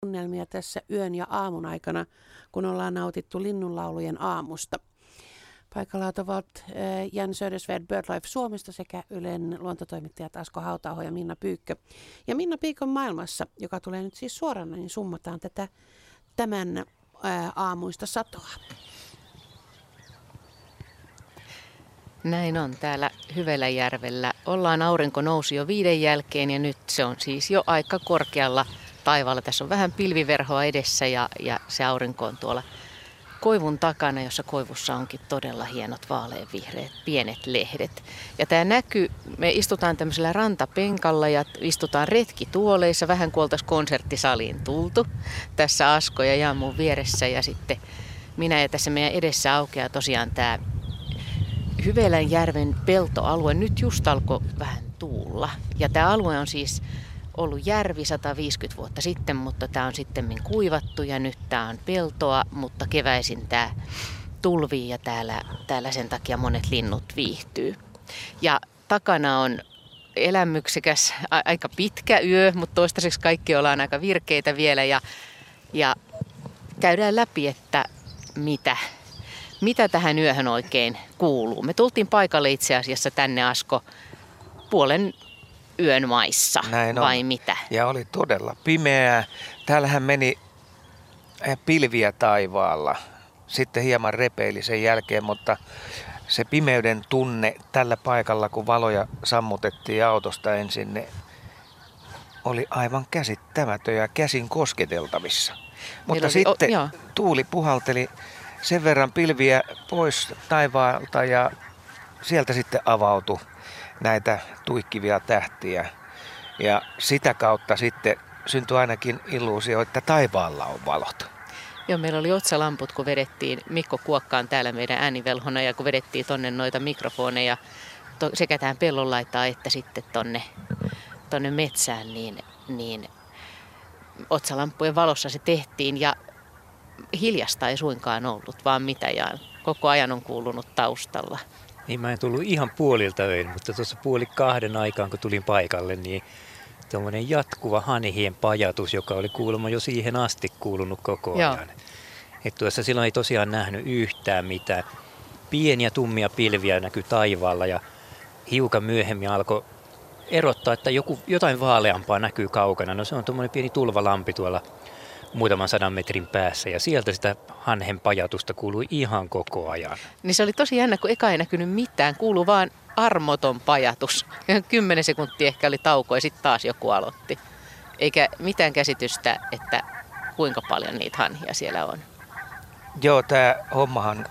tunnelmia tässä yön ja aamun aikana, kun ollaan nautittu linnunlaulujen aamusta. Paikalla ovat eh, Jan Södersved BirdLife Suomesta sekä Ylen luontotoimittajat Asko Hautauho ja Minna Pyykkö. Ja Minna Piikon maailmassa, joka tulee nyt siis suorana, niin summataan tätä tämän eh, aamuista satoa. Näin on täällä Hyveläjärvellä. Ollaan aurinko nousi jo viiden jälkeen ja nyt se on siis jo aika korkealla taivaalla. Tässä on vähän pilviverhoa edessä ja, ja se aurinko on tuolla koivun takana, jossa koivussa onkin todella hienot vaaleanvihreät pienet lehdet. Ja tämä näkyy, me istutaan tämmöisellä rantapenkalla ja istutaan retkituoleissa, vähän kuin oltaisiin konserttisaliin tultu. Tässä Asko ja Jan mun vieressä ja sitten minä ja tässä meidän edessä aukeaa tosiaan tämä Hyvelänjärven peltoalue. Nyt just alkoi vähän tuulla. Ja tämä alue on siis ollut järvi 150 vuotta sitten, mutta tämä on sitten kuivattu ja nyt tämä on peltoa, mutta keväisin tämä tulvii ja täällä, täällä sen takia monet linnut viihtyy. Ja takana on elämyksekäs, aika pitkä yö, mutta toistaiseksi kaikki ollaan aika virkeitä vielä ja, ja käydään läpi, että mitä, mitä tähän yöhön oikein kuuluu. Me tultiin paikalle itse asiassa tänne Asko puolen yön maissa Näin on. vai mitä? Ja oli todella pimeää. Täällähän meni eh, pilviä taivaalla. Sitten hieman repeili sen jälkeen, mutta se pimeyden tunne tällä paikalla, kun valoja sammutettiin autosta ensin, ne oli aivan käsittämätön ja käsin kosketeltavissa. Mutta oli, sitten o, tuuli puhalteli sen verran pilviä pois taivaalta ja sieltä sitten avautui näitä tuikkivia tähtiä. Ja sitä kautta sitten syntyi ainakin illuusio, että taivaalla on valot. Joo, meillä oli otsalamput, kun vedettiin Mikko Kuokkaan täällä meidän äänivelhona ja kun vedettiin tonne noita mikrofoneja to, sekä tähän pellon laitaa että sitten tonne, tonne metsään, niin, niin otsalampujen valossa se tehtiin ja hiljasta ei suinkaan ollut, vaan mitä ja koko ajan on kuulunut taustalla. Niin mä en tullut ihan puolilta öin, mutta tuossa puoli kahden aikaan, kun tulin paikalle, niin tuommoinen jatkuva hanihien pajatus, joka oli kuulemma jo siihen asti kuulunut koko ajan. Et tuossa silloin ei tosiaan nähnyt yhtään mitään. Pieniä tummia pilviä näkyi taivaalla ja hiukan myöhemmin alkoi erottaa, että joku, jotain vaaleampaa näkyy kaukana. No se on tuommoinen pieni tulvalampi tuolla muutaman sadan metrin päässä ja sieltä sitä hanhen pajatusta kuului ihan koko ajan. Niin se oli tosi jännä, kun eka ei näkynyt mitään, kuului vaan armoton pajatus. Kymmenen sekuntia ehkä oli tauko ja sitten taas joku aloitti. Eikä mitään käsitystä, että kuinka paljon niitä hanhia siellä on. Joo, tämä hommahan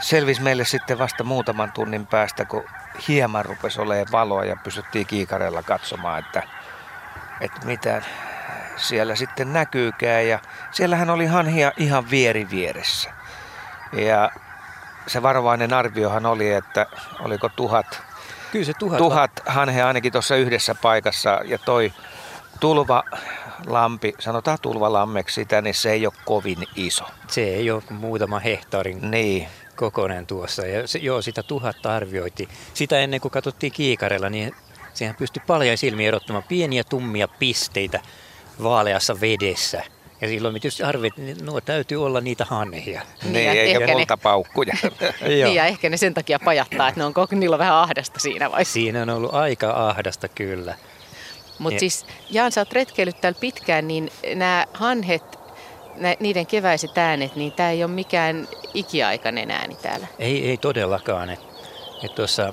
selvisi meille sitten vasta muutaman tunnin päästä, kun hieman rupesi olemaan valoa ja pysyttiin kiikarella katsomaan, että, että mitä siellä sitten näkyykään. Ja siellähän oli hanhia ihan vieri vieressä. Ja se varovainen arviohan oli, että oliko tuhat, Kyllä se tuhat, tuhat hanhea ainakin tuossa yhdessä paikassa. Ja toi tulvalampi, sanotaan tulvalammeksi sitä, niin se ei ole kovin iso. Se ei ole muutama hehtaarin niin. kokoinen tuossa. Ja se, joo, sitä tuhatta arvioitiin. Sitä ennen kuin katsottiin kiikarella, niin siihen pystyi paljon silmiä erottamaan pieniä tummia pisteitä vaaleassa vedessä. Ja silloin me tietysti arvioitiin, että nuo täytyy olla niitä hanhia. Niin, niin eikä multa paukkuja. niin, ja ehkä ne sen takia pajattaa, että ne on, niillä on vähän ahdasta siinä vai? Siinä on ollut aika ahdasta kyllä. Mutta siis Jaan, sä oot retkeillyt täällä pitkään, niin nämä hanhet, niiden keväiset äänet, niin tämä ei ole mikään ikiaikainen ääni täällä. Ei, ei todellakaan. Et, et tuossa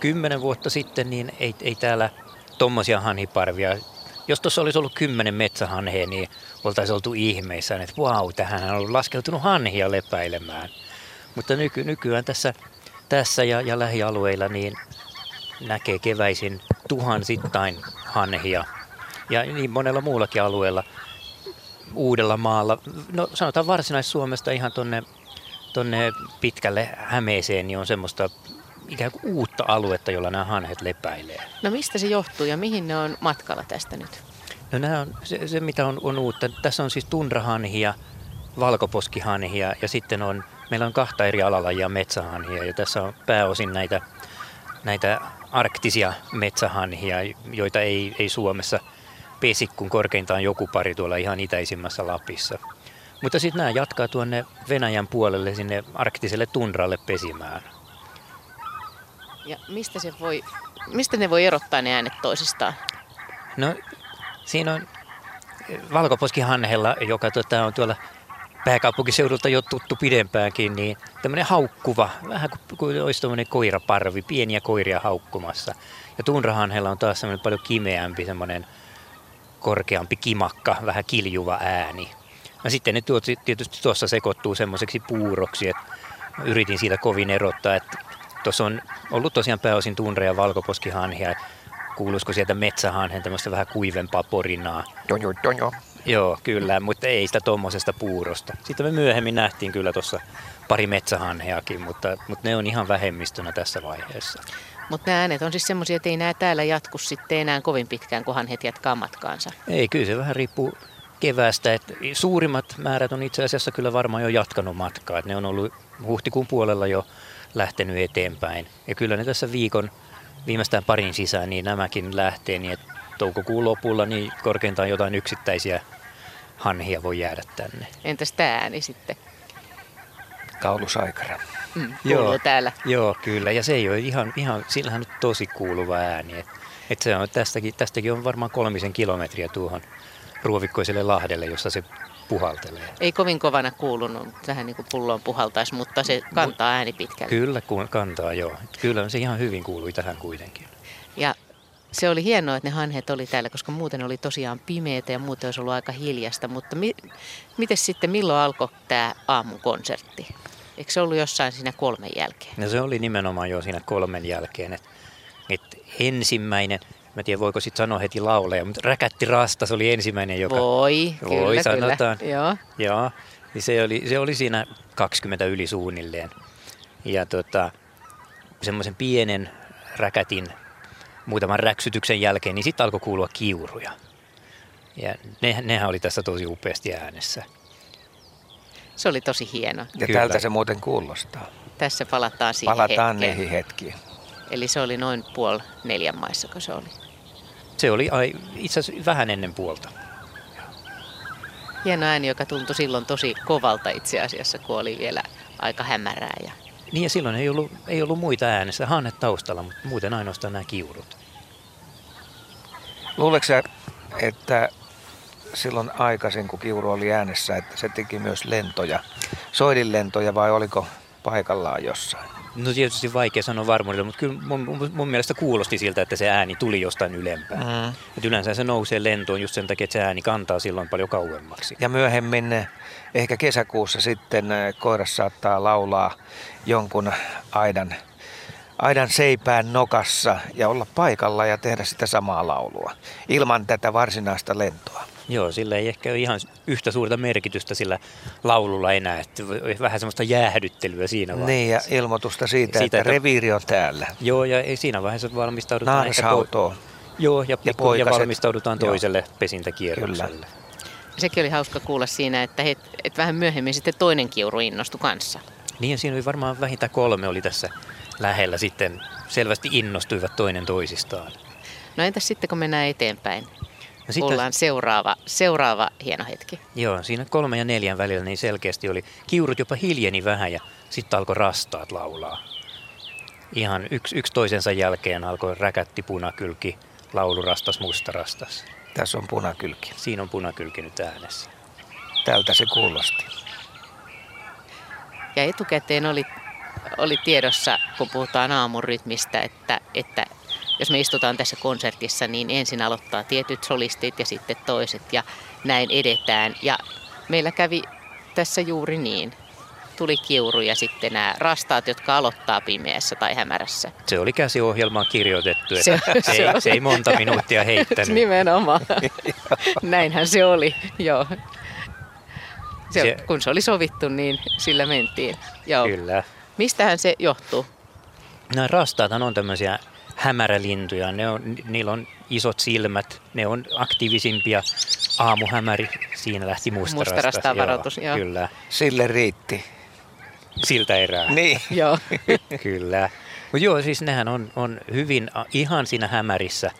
kymmenen vuotta sitten niin ei, ei täällä tuommoisia hanhiparvia jos tuossa olisi ollut kymmenen metsähanhea, niin oltaisiin oltu ihmeissään, että vau, tähän on laskeutunut hanhia lepäilemään. Mutta nyky, nykyään tässä, tässä ja, ja lähialueilla niin näkee keväisin tuhansittain hanhia. Ja niin monella muullakin alueella uudella maalla, no sanotaan Varsinais-Suomesta ihan tonne, tonne pitkälle Hämeeseen, niin on semmoista ikään kuin uutta aluetta, jolla nämä hanhet lepäilee. No mistä se johtuu ja mihin ne on matkalla tästä nyt? No nämä on se, se mitä on, on uutta. Tässä on siis tundrahanhia, valkoposkihanhia ja sitten on, meillä on kahta eri alalajia metsähanhia ja tässä on pääosin näitä, näitä arktisia metsähanhia, joita ei, ei Suomessa pesi kun korkeintaan joku pari tuolla ihan itäisimmässä Lapissa. Mutta sitten nämä jatkaa tuonne Venäjän puolelle sinne arktiselle tundralle pesimään. Ja mistä, se voi, mistä ne voi erottaa ne äänet toisistaan? No siinä on valkoposkihanhella, joka tota, on tuolla pääkaupunkiseudulta jo tuttu pidempäänkin, niin tämmöinen haukkuva, vähän kuin olisi tämmöinen koiraparvi, pieniä koiria haukkumassa. Ja tunrahanhella on taas semmoinen paljon kimeämpi, semmoinen korkeampi kimakka, vähän kiljuva ääni. No sitten ne tuot, tietysti tuossa sekoittuu semmoiseksi puuroksi, että yritin siitä kovin erottaa, että tuossa on ollut tosiaan pääosin tunra- ja valkoposkihanhia, että kuuluisiko sieltä metsähanhen tämmöistä vähän kuivempaa porinaa. Tonjo, tonjo. Joo, kyllä, mutta ei sitä tuommoisesta puurosta. Sitten me myöhemmin nähtiin kyllä tuossa pari metsähanheakin, mutta, mutta ne on ihan vähemmistönä tässä vaiheessa. Mutta nämä äänet on siis semmoisia, että ei nämä täällä jatku sitten enää kovin pitkään, kunhan he jatkaa matkaansa. Ei, kyllä se vähän riippuu keväästä. Että suurimmat määrät on itse asiassa kyllä varmaan jo jatkanut matkaa. Että ne on ollut huhtikuun puolella jo lähtenyt eteenpäin. Ja kyllä ne tässä viikon viimeistään parin sisään, niin nämäkin lähtee niin, että toukokuun lopulla niin korkeintaan jotain yksittäisiä hanhia voi jäädä tänne. Entäs tämä ääni sitten? Kaulusaikara. Mm, Joo. täällä. Joo, kyllä. Ja se ei ole ihan, ihan sillähän nyt tosi kuuluva ääni. Et, et se on, tästäkin, tästäkin on varmaan kolmisen kilometriä tuohon ruovikkoiselle lahdelle, jossa se puhaltelee. Ei kovin kovana kuulunut, tähän niin kuin pulloon puhaltaisi, mutta se kantaa ääni pitkälle. Kyllä kantaa, joo. Kyllä se ihan hyvin kuului tähän kuitenkin. Ja se oli hienoa, että ne hanhet oli täällä, koska muuten oli tosiaan pimeitä ja muuten olisi ollut aika hiljasta. Mutta mi- miten sitten, milloin alkoi tämä aamukonsertti? Eikö se ollut jossain siinä kolmen jälkeen? No se oli nimenomaan jo siinä kolmen jälkeen. Että et ensimmäinen, mä tiedän voiko sitten sanoa heti lauleja, mutta Räkätti Rastas oli ensimmäinen, joka... Voi, voi kyllä, sanotaan. Kyllä. Joo. Joo, niin se oli, se oli siinä 20 yli suunnilleen. Ja tota, semmoisen pienen räkätin muutaman räksytyksen jälkeen, niin sitten alkoi kuulua kiuruja. Ja ne, nehän oli tässä tosi upeasti äänessä. Se oli tosi hieno. Ja Kyllä. tältä se muuten kuulostaa. Tässä palataan siihen Palataan hetkeen. niihin hetkiin. Eli se oli noin puoli neljän maissa, kun se oli. Se oli ai, itse asiassa vähän ennen puolta. Hieno ääni, joka tuntui silloin tosi kovalta itse asiassa, kun oli vielä aika hämärää. Ja... Niin ja silloin ei ollut, ei ollut muita äänessä, hannet taustalla, mutta muuten ainoastaan nämä kiurut. Luuletko sä, että silloin aikaisin, kun kiuru oli äänessä, että se teki myös lentoja, soidinlentoja vai oliko paikallaan jossain? No tietysti vaikea sanoa varmuudella, mutta kyllä mun, mun, mielestä kuulosti siltä, että se ääni tuli jostain ylempää. Mm. Et yleensä se nousee lentoon just sen takia, että se ääni kantaa silloin paljon kauemmaksi. Ja myöhemmin, eh, ehkä kesäkuussa sitten eh, koiras saattaa laulaa jonkun aidan, aidan seipään nokassa ja olla paikalla ja tehdä sitä samaa laulua ilman tätä varsinaista lentoa. Joo, sillä ei ehkä ole ihan yhtä suurta merkitystä sillä laululla enää, että vähän semmoista jäähdyttelyä siinä vaiheessa. Niin, ja ilmoitusta siitä, siitä että, että reviiri on täällä. Joo, ja ei siinä vaiheessa valmistaudutaan Naarishautoon. Ehkä po- joo, ja, ja, ja valmistaudutaan toiselle joo. pesintäkierrokselle. Kyllä. Sekin oli hauska kuulla siinä, että, he, että vähän myöhemmin sitten toinen kiuru innostui kanssa. Niin, ja siinä oli varmaan vähintään kolme oli tässä lähellä sitten selvästi innostuivat toinen toisistaan. No entäs sitten kun mennään eteenpäin? No sitten, ollaan seuraava, seuraava hieno hetki. Joo, siinä kolme ja neljän välillä niin selkeästi oli. Kiurut jopa hiljeni vähän ja sitten alkoi rastaat laulaa. Ihan yksi, yksi toisensa jälkeen alkoi räkätti punakylki, laulu rastas musta rastas. Tässä on punakylki. Siinä on punakylki nyt äänessä. Tältä se kuulosti. Ja etukäteen oli, oli tiedossa, kun puhutaan aamurytmistä, että, että jos me istutaan tässä konsertissa, niin ensin aloittaa tietyt solistit ja sitten toiset ja näin edetään. Ja meillä kävi tässä juuri niin. Tuli kiuru ja sitten nämä rastaat, jotka aloittaa pimeässä tai hämärässä. Se oli käsiohjelmaan kirjoitettu, että se, se, ei, se ei monta minuuttia heittänyt. Nimenomaan. Näinhän se oli, joo. Se, se, kun se oli sovittu, niin sillä mentiin. Joo. Kyllä. Mistähän se johtuu? Nämä rastaathan on tämmöisiä hämärälintuja. Ne on, niillä on isot silmät, ne on aktiivisimpia. Aamuhämäri, siinä lähti mustarasta. Mustarasta varoitus, joo. Kyllä. Sille riitti. Siltä erää. Niin. joo. Kyllä. Mutta joo, siis nehän on, on hyvin ihan siinä hämärissä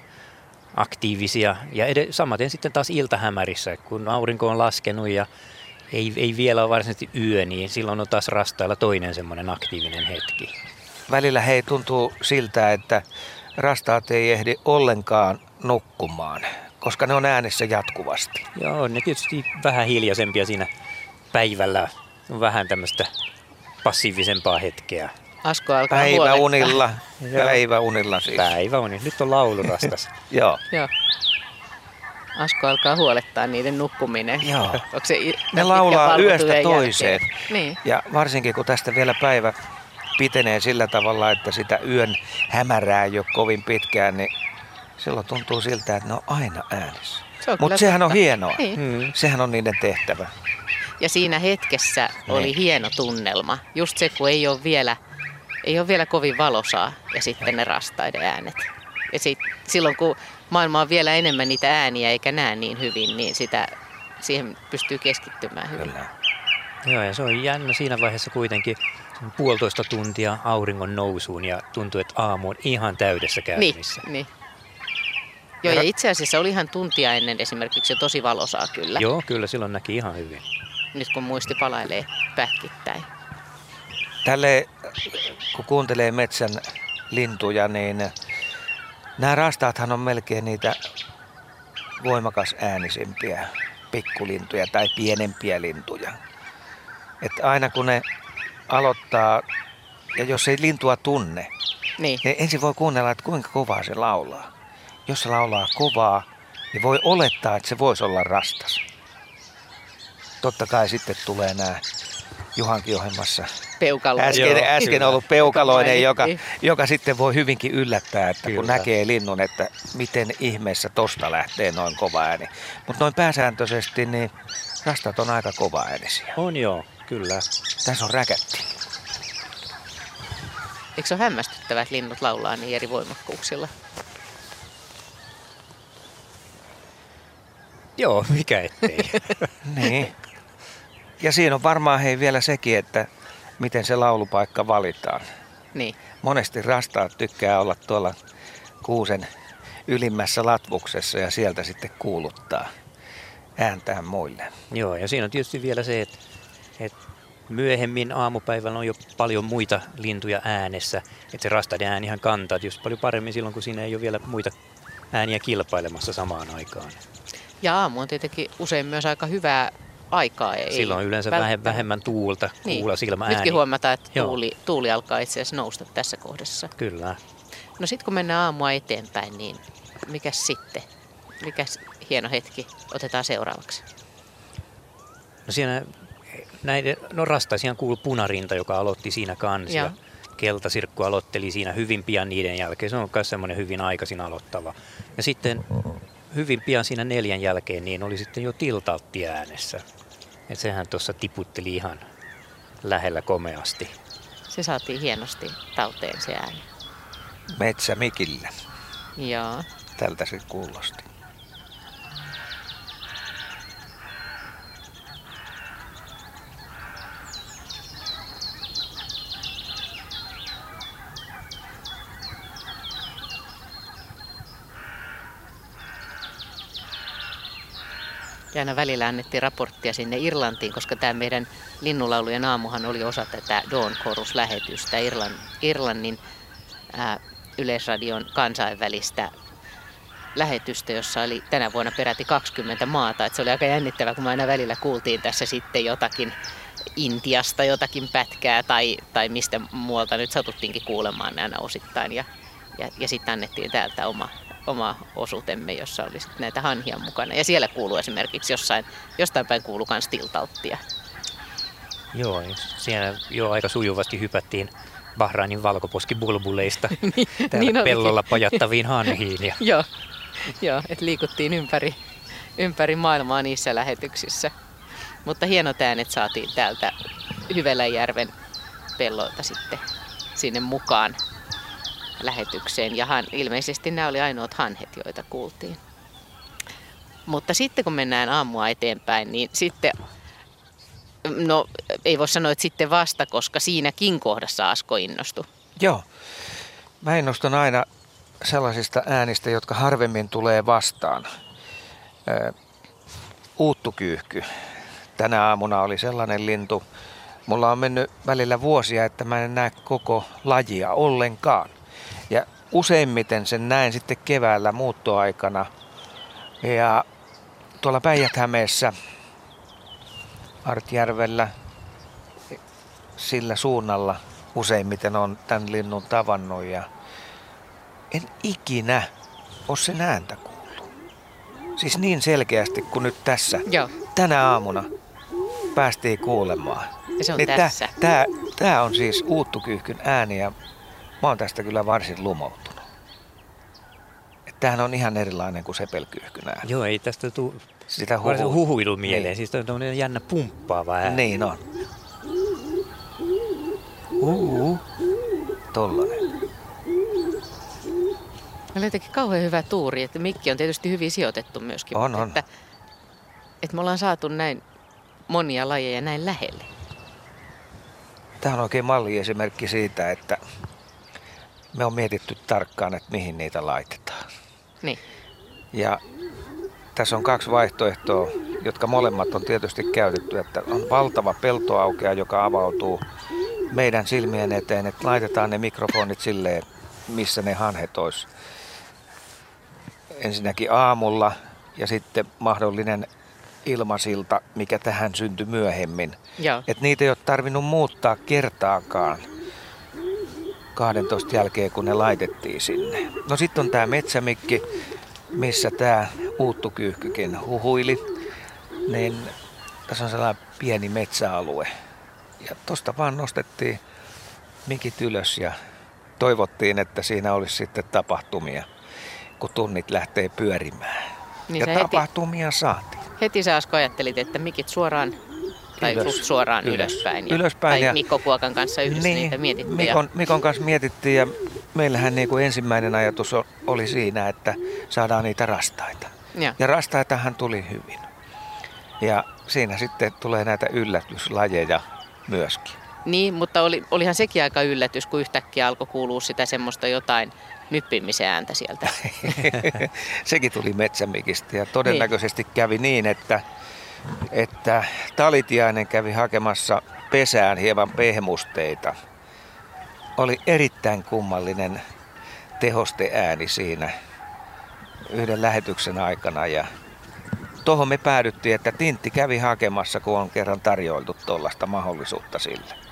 aktiivisia. Ja ed- samaten sitten taas iltahämärissä, kun aurinko on laskenut ja ei, ei vielä ole varsinaisesti yö, niin silloin on taas rastailla toinen semmoinen aktiivinen hetki. Välillä hei tuntuu siltä, että rastaat ei ehdi ollenkaan nukkumaan, koska ne on äänessä jatkuvasti. Joo, ne tietysti vähän hiljaisempia siinä päivällä. On vähän tämmöistä passiivisempaa hetkeä. Asko alkaa Päiväunilla, päiväunilla siis. Päiväuni. Nyt on laulurastas. Joo. Joo. Asko alkaa huolettaa niiden nukkuminen. Joo. Onko se Ne laulaa yöstä toiseen. Niin. Ja varsinkin kun tästä vielä päivä pitenee sillä tavalla, että sitä yön hämärää ei ole kovin pitkään, niin silloin tuntuu siltä, että ne on aina äänessä. Se on Mutta sehän on hienoa. Niin. Hmm. Sehän on niiden tehtävä. Ja siinä hetkessä oli Niin. hieno tunnelma. Just se, kun ei ole vielä, ei ole vielä kovin valosaa ja sitten ne rastaiden äänet. Ja sit, silloin kun maailma on vielä enemmän niitä ääniä eikä näe niin hyvin, niin sitä, siihen pystyy keskittymään hyvin. Kyllä. Joo, ja se on jännä siinä vaiheessa kuitenkin puolitoista tuntia auringon nousuun ja tuntuu, että aamu on ihan täydessä Niin, käynnissä. niin. Joo, ja itse asiassa oli ihan tuntia ennen esimerkiksi jo tosi valosaa kyllä. Joo, kyllä silloin näki ihan hyvin. Nyt kun muisti palailee pätkittäin. Tälle, kun kuuntelee metsän lintuja, niin nämä rastaathan on melkein niitä voimakas äänisimpiä pikkulintuja tai pienempiä lintuja. Että aina kun ne aloittaa, ja jos ei lintua tunne, Niin, niin ensin voi kuunnella, että kuinka kovaa se laulaa. Jos se laulaa kovaa, niin voi olettaa, että se voisi olla rastas. Totta kai sitten tulee nämä Juhankin ohjelmassa peukalo. äsken, Joo, äsken kyllä. ollut peukaloinen, joka, mainittiin. joka sitten voi hyvinkin yllättää, että kun Kyllä. näkee linnun, että miten ihmeessä tosta lähtee noin kova ääni. Mutta noin pääsääntöisesti, niin rastat on aika kova äänisiä. On joo, kyllä. Tässä on räkätti. Eikö se ole hämmästyttävää, että linnut laulaa niin eri voimakkuuksilla? Joo, mikä ettei. Niin. Ja siinä on varmaan hei vielä sekin, että miten se laulupaikka valitaan. Niin. Monesti rastaat tykkää olla tuolla kuusen ylimmässä latvuksessa ja sieltä sitten kuuluttaa ääntään muille. joo, ja siinä on tietysti vielä se, että, että myöhemmin aamupäivällä on jo paljon muita lintuja äänessä. Että se rastaiden äänihän kantaa tietysti paljon paremmin silloin, kun siinä ei ole vielä muita ääniä kilpailemassa samaan aikaan. Ja aamu on tietenkin usein myös aika hyvää aikaa. Ei Silloin on yleensä välttämättä- vähemmän tuulta, Niin. kuulla silmä ääni. Nytkin huomataan, että Joo. tuuli, tuuli alkaa itse asiassa nousta tässä kohdassa. Kyllä. No sitten kun mennään aamua eteenpäin, niin mikäs sitten? Mikäs hieno hetki otetaan seuraavaksi? No siinä näiden, no rastaisiaan kuului punarinta, joka aloitti siinä kanssa. Ja keltasirkku aloitteli siinä hyvin pian niiden jälkeen. Se on myös semmoinen hyvin aikaisin aloittava. Ja sitten hyvin pian siinä neljän jälkeen niin oli sitten jo tiltaltti äänessä. Et sehän tuossa tiputteli ihan lähellä komeasti. Se saatiin hienosti talteen se ääni. Metsä mikillä. Joo. Tältä se kuulosti. Ja aina välillä annettiin raporttia sinne Irlantiin, koska tämä meidän linnulaulujen aamuhan oli osa tätä Dawn Chorus-lähetystä, Irlan, Irlannin ää, yleisradion kansainvälistä lähetystä, jossa oli tänä vuonna peräti 20 maata. Et se oli aika jännittävää, kun me aina välillä kuultiin tässä sitten jotakin Intiasta, jotakin pätkää tai, tai mistä muualta nyt satuttiinkin kuulemaan aina osittain. Ja, ja, ja sitten annettiin täältä oma, oma osuutemme, jossa oli näitä hanhia mukana. Ja siellä kuuluu esimerkiksi jossain, jostain päin kuuluu myös tiltalttia. Joo, siellä jo aika sujuvasti hypättiin Bahrainin valkoposkibulbuleista täällä niin olikin. pellolla pajattaviin hanhiin. Ja Joo, joo että liikuttiin ympäri, ympäri maailmaa niissä lähetyksissä. Mutta hienot äänet saatiin täältä Hyveläjärven pelloilta sitten sinne mukaan lähetykseen. Ja han, ilmeisesti nämä oli ainoat hanhet, joita kuultiin. Mutta sitten kun mennään aamua eteenpäin, niin sitten, no ei voi sanoa, että sitten vasta, koska siinäkin kohdassa Asko innostui. Joo. Mä innostun aina sellaisista äänistä, jotka harvemmin tulee vastaan. Uuttukyyhky. Tänä aamuna oli sellainen lintu. Mulla on mennyt välillä vuosia, että mä en näe koko lajia ollenkaan. Ja useimmiten sen näen sitten keväällä muuttoaikana. Ja tuolla Päijät-Hämeessä, Artjärvellä, sillä suunnalla useimmiten on tämän linnun tavannut ja en ikinä ole sen ääntä kuullut. Siis niin selkeästi kuin nyt tässä. Joo. Tänä aamuna päästiin kuulemaan. Ja se on Niin tässä. Tää on siis uuttukyyhkyn ääni ja mä oon tästä kyllä varsin lumoutunut. Et tämähän on ihan erilainen kuin sepelkyyhkyn ääni. Joo, ei tästä tule Sitä huhu... varsin huhuilu mieleen. Niin. Siis tämä on jännä pumppaava ääni. Niin on. Uhu. Tollanen. Oli jotenkin kauhean hyvä tuuri, että mikki on tietysti hyvin sijoitettu myöskin. On, mutta on. Että, että me ollaan saatu näin monia lajeja näin lähelle. Tämä on oikein malliesimerkki siitä, että me on mietitty tarkkaan, että mihin niitä laitetaan. Niin. Ja tässä on kaksi vaihtoehtoa, jotka molemmat on tietysti käytetty, että on valtava peltoaukea, joka avautuu meidän silmien eteen, että laitetaan ne mikrofonit silleen, missä ne hanhet olisi. Ensinnäkin aamulla ja sitten mahdollinen ilmasilta, mikä tähän syntyi myöhemmin. Joo. Et niitä ei ole tarvinnut muuttaa kertaakaan 12 jälkeen, kun ne laitettiin sinne. No sitten on tämä metsämikki, missä tämä uuttukyyhkykin huhuili. Niin tässä on sellainen pieni metsäalue. Ja tosta vaan nostettiin mikit ylös ja toivottiin, että siinä olisi sitten tapahtumia, kun tunnit lähtee pyörimään. Niin ja sä heti, tapahtumia saatiin. heti sä Asko ajattelit, että mikit suoraan tai Ylös. suoraan Ylös. ylöspäin. Ja, Ylöspäin tai ja- Mikko Kuokan kanssa yhdessä Niin, niitä mietittiin. Mikon, Mikon kanssa mietittiin ja meillähän niin kuin ensimmäinen ajatus oli siinä, että saadaan niitä rastaita. Ja, Ja rastaitahan tuli hyvin. Ja siinä sitten tulee näitä yllätyslajeja myöskin. niin, mutta oli, olihan sekin aika yllätys, kun yhtäkkiä alkoi kuulua sitä semmoista jotain nyppimisen ääntä sieltä. Sekin tuli metsämikistä ja todennäköisesti kävi niin, että, että talitiainen kävi hakemassa pesään hieman pehmusteita. Oli erittäin kummallinen tehosteääni siinä yhden lähetyksen aikana ja tuohon me päädyttiin, että Tintti kävi hakemassa, kun on kerran tarjoiltu tuollaista mahdollisuutta sille.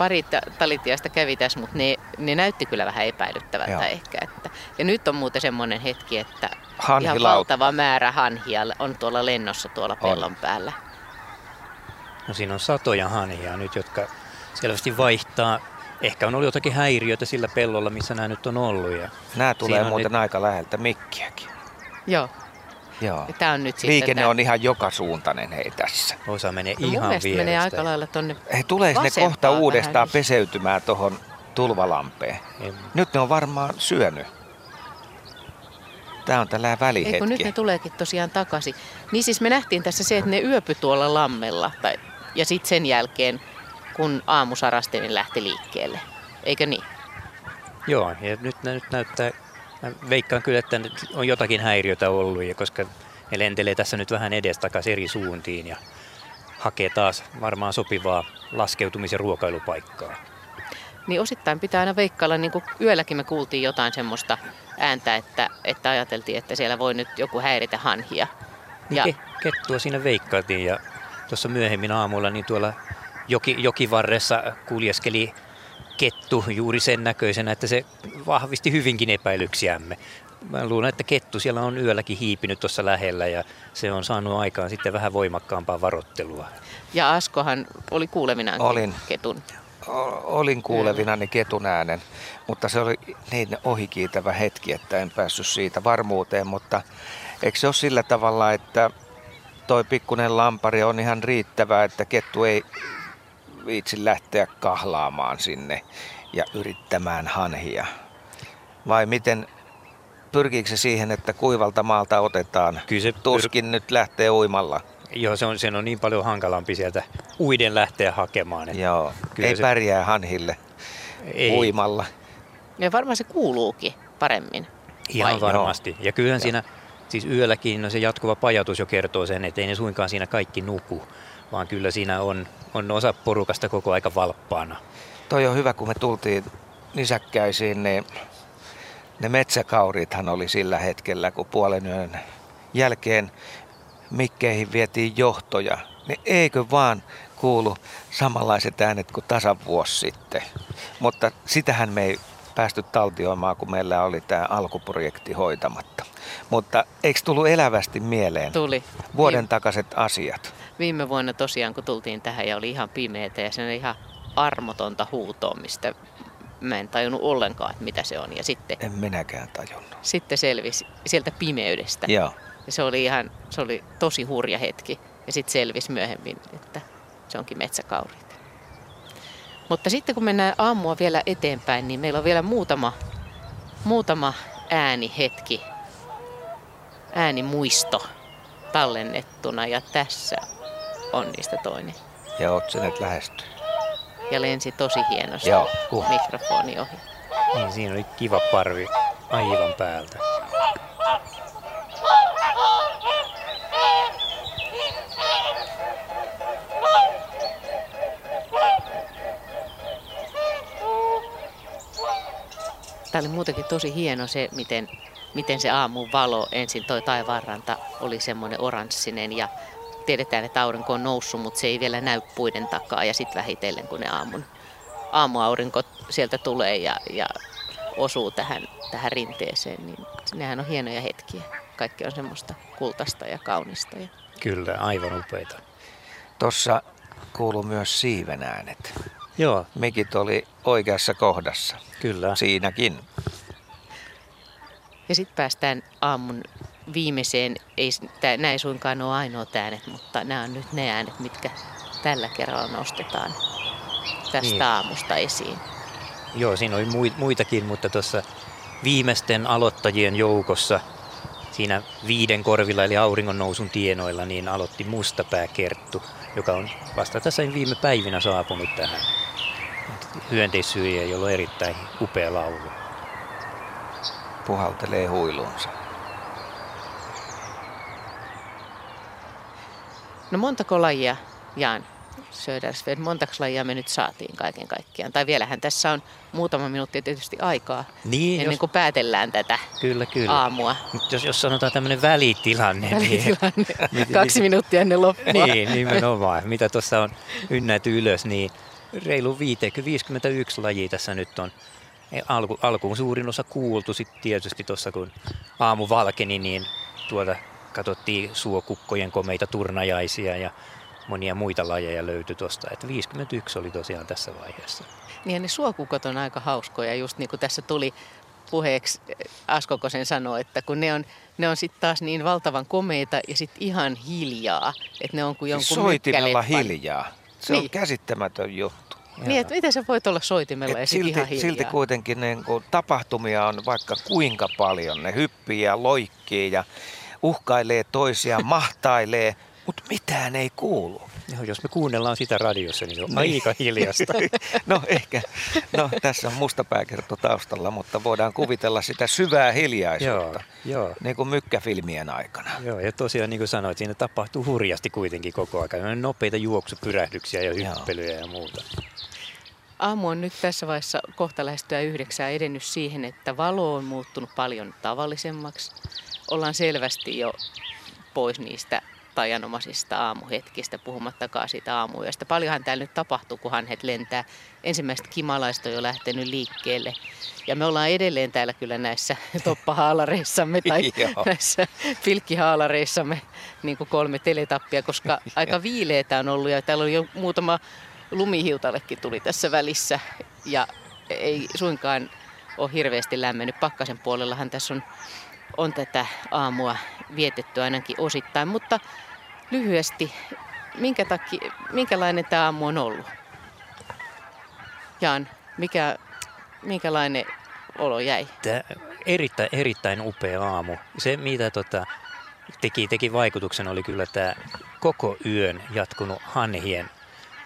Pari ta- talitiasta kävi tässä, mutta ne, ne näytti kyllä vähän epäilyttävältä Joo. ehkä. Että. Ja nyt on muuten semmoinen hetki, että ihan Hanhilautta. valtava määrä hanhia on tuolla lennossa tuolla On. pellon päällä. No siinä on satoja hanhia nyt, jotka selvästi vaihtaa. Ehkä on ollut jotakin häiriötä sillä pellolla, missä nämä nyt on ollut. Ja Nämä tulee on muuten nyt- aika läheltä mikkiäkin. Joo, Joo. ja tämä on nyt sitten Liikenne tää- on ihan joka suuntainen hei tässä. osa menee no ihan mielestä menee vierestä. aika lailla tonne He tulee ne kohta vähän. uudestaan peseytymään tuohon tulvalampeen. En- Nyt ne on varmaan syönyt. Tämä on tällä Eikö välihetki. nyt ne tuleekin tosiaan takaisin. Niin siis me nähtiin tässä se, että ne yöpy tuolla lammella. Tai, ja sitten sen jälkeen, kun niin lähti liikkeelle. Eikö niin? Joo, ja nyt, nyt näyttää, mä veikkaan kyllä, että nyt on jotakin häiriötä ollut, ja koska ne lentelee tässä nyt vähän edestakaisin eri suuntiin ja hakee taas varmaan sopivaa laskeutumis- ja ruokailupaikkaa. Niin osittain pitää aina veikkailla, niin kuin yölläkin me kuultiin jotain semmoista ääntä, että, että ajateltiin, että siellä voi nyt joku häiritä hanhia. Ja. Ja, Ke, kettua siinä veikkailtiin ja tuossa myöhemmin aamulla niin tuolla joki, jokivarressa kuljeskeli kettu juuri sen näköisenä, että se vahvisti hyvinkin epäilyksiämme. Mä luulen, että kettu siellä on yölläkin hiipinyt tuossa lähellä ja se on saanut aikaan sitten vähän voimakkaampaa varottelua. ja Askohan oli kuulevinaan Olin. ketun. Olin kuulevinani ketun äänen, mutta se oli niin ohikiitävä hetki, että en päässyt siitä varmuuteen. Mutta eikö se ole sillä tavalla, että toi pikkunen lampari on ihan riittävä, että kettu ei viitsi lähteä kahlaamaan sinne ja yrittämään hanhia? Vai miten, pyrkiikö se siihen, että kuivalta maalta otetaan? Kyllä se pyr- Tuskin nyt lähtee uimalla. Joo, se on, sen on niin paljon hankalampi sieltä uiden lähteä hakemaan. Että Joo, Kyllä ei se- pärjää hanhille ei, uimalla. Ja varmaan se kuuluukin paremmin. Ihan Vai? varmasti. Ja kyllähän siinä, siis yölläkin no se jatkuva pajatus jo kertoo sen, että ei ne suinkaan siinä kaikki nuku, vaan kyllä siinä on, on osa porukasta koko aika valppaana. Toi on hyvä, kun me tultiin nisäkkäisiin, niin ne metsäkaurithan oli sillä hetkellä, kun puolen yön jälkeen mikkeihin vietiin johtoja. Niin eikö vaan kuulu samanlaiset äänet kuin tasan vuosi sitten. Mutta sitähän me ei päästy taltioimaan, kun meillä oli tämä alkuprojekti hoitamatta. Mutta eikö tullut elävästi mieleen Tuli. vuoden Viime, takaiset asiat? Viime vuonna tosiaan, kun tultiin tähän ja oli ihan pimeätä ja se oli ihan armotonta huutoa, mistä mä en tajunnut ollenkaan, että mitä se on. Ja sitten, En minäkään tajunnut. sitten selvisi sieltä pimeydestä. Joo. Ja se oli ihan, se oli tosi hurja hetki. Ja sitten selvisi myöhemmin, että se onkin metsäkaurit. Mutta sitten kun mennään aamua vielä eteenpäin, niin meillä on vielä muutama, muutama äänihetki, äänimuisto tallennettuna. Ja tässä on niistä toinen. Ja oot sen nyt lähestynyt. Ja lensi tosi hienosti Joo. Uh. mikrofoni ohi. Niin, siinä oli kiva parvi aivan päältä. Tämä oli muutenkin tosi hieno se, miten, miten se aamun valo, ensin toi taivaanranta oli semmoinen oranssinen ja tiedetään, että aurinko on noussut, mutta se ei vielä näy puiden takaa ja sitten vähitellen, kun ne aamun, aamuaurinko sieltä tulee ja, ja osuu tähän, tähän rinteeseen, niin nehän on hienoja hetkiä. Kaikki on semmoista kultasta ja kaunista. Ja... Kyllä, aivan upeita. Tuossa kuuluu myös siiven äänet. Joo, Mikit oli oikeassa kohdassa. kyllä. Siinäkin. Ja sitten päästään aamun viimeiseen, ei, ei suinkaan ole ainoat äänet, mutta nämä on nyt ne äänet, mitkä tällä kerralla nostetaan tästä Niin. aamusta esiin. Joo, siinä oli mui- muitakin, mutta tuossa viimeisten aloittajien joukossa siinä viiden korvilla eli auringon nousun tienoilla niin aloitti Mustapää Kerttu, joka on vasta tässä viime päivinä saapunut tähän hyönteissyöjä, jolla on erittäin upea laulu. Puhaltelee huilunsa. No montako lajia, Jaan Södersved, montako lajia me nyt saatiin kaiken kaikkiaan? Tai vielähän tässä on muutama minuutti tietysti aikaa Niin, ennen jos, kuin päätellään tätä kyllä, kyllä. aamua. Jos, jos sanotaan tämmöinen välitilanne, niin, Välitilanne. Kaksi minuuttia ennen loppua. niin nimenomaan, mitä tuossa on ynnäyty ylös, niin reilu 50, 51 lajia tässä nyt on. E, Alku, alkuun suurin osa kuultu, sitten tietysti tuossa kun aamu valkeni, niin tuolta katsottiin suokukkojen komeita turnajaisia ja monia muita lajeja löytyi tuosta. Että 51 oli tosiaan tässä vaiheessa. Niin ja ne suokukot on aika hauskoja, just niin kuin tässä tuli puheeksi Asko Kosen sanoi, että kun ne on, ne on sitten taas niin valtavan komeita ja sitten ihan hiljaa, että ne on kuin jonkun Soitimella hiljaa. Se on Niin. käsittämätön juttu. Niin, että miten sä voit olla soitimella ja Et ihan silti, hiljaa. silti kuitenkin niin kuin, tapahtumia on vaikka kuinka paljon. Ne hyppii ja loikkii ja uhkailee toisiaan, mahtailee, mutta mitään ei kuulu. Joo, jos me kuunnellaan sitä radiossa, niin se on Niin. aika hiljasta. No ehkä, no tässä on mustapääkerto taustalla, mutta voidaan kuvitella sitä syvää joo, hiljaisuutta. joo. Niin kuin mykkäfilmien aikana. Joo, ja tosiaan niin kuin sanoit, siinä tapahtuu hurjasti kuitenkin koko ajan. Nopeita juoksupyrähdyksiä ja Joo. hyppelyjä ja muuta. Aamu on nyt tässä vaiheessa kohta lähestyä yhdeksää edennyt siihen, että valo on muuttunut paljon tavallisemmaksi. Ollaan selvästi jo pois niistä tajanomaisista aamuhetkistä, puhumattakaan siitä aamuyöstä. Paljonhan täällä nyt tapahtuu, kun hanhet lentää. Ensimmäiset kimalaiset on jo lähtenyt liikkeelle. Ja me ollaan edelleen täällä kyllä näissä toppahaalareissamme tai näissä pilkkihaalareissamme niin kuin kolme teletappia, koska aika viileitä on ollut ja täällä on jo muutama lumihiutallekin tuli tässä välissä ja ei suinkaan ole hirveästi lämmennyt. Pakkasen puolellahan tässä on, on tätä aamua vietetty ainakin osittain, mutta lyhyesti, minkä takia, minkälainen tämä aamu on ollut? Jaan, mikä, minkälainen olo jäi? Tämä erittäin, erittäin upea aamu. Se, mitä tota, teki, teki vaikutuksen, oli kyllä tämä koko yön jatkunut hanhien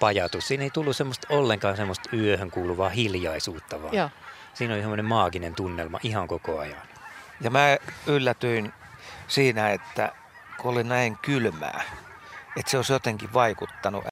pajatus. Siinä ei tullut semmoista ollenkaan semmoista yöhön kuuluvaa hiljaisuutta, vaan Joo. siinä oli semmoinen maaginen tunnelma ihan koko ajan. Ja mä yllätyin siinä, että kun oli näin kylmää, että se olisi jotenkin vaikuttanut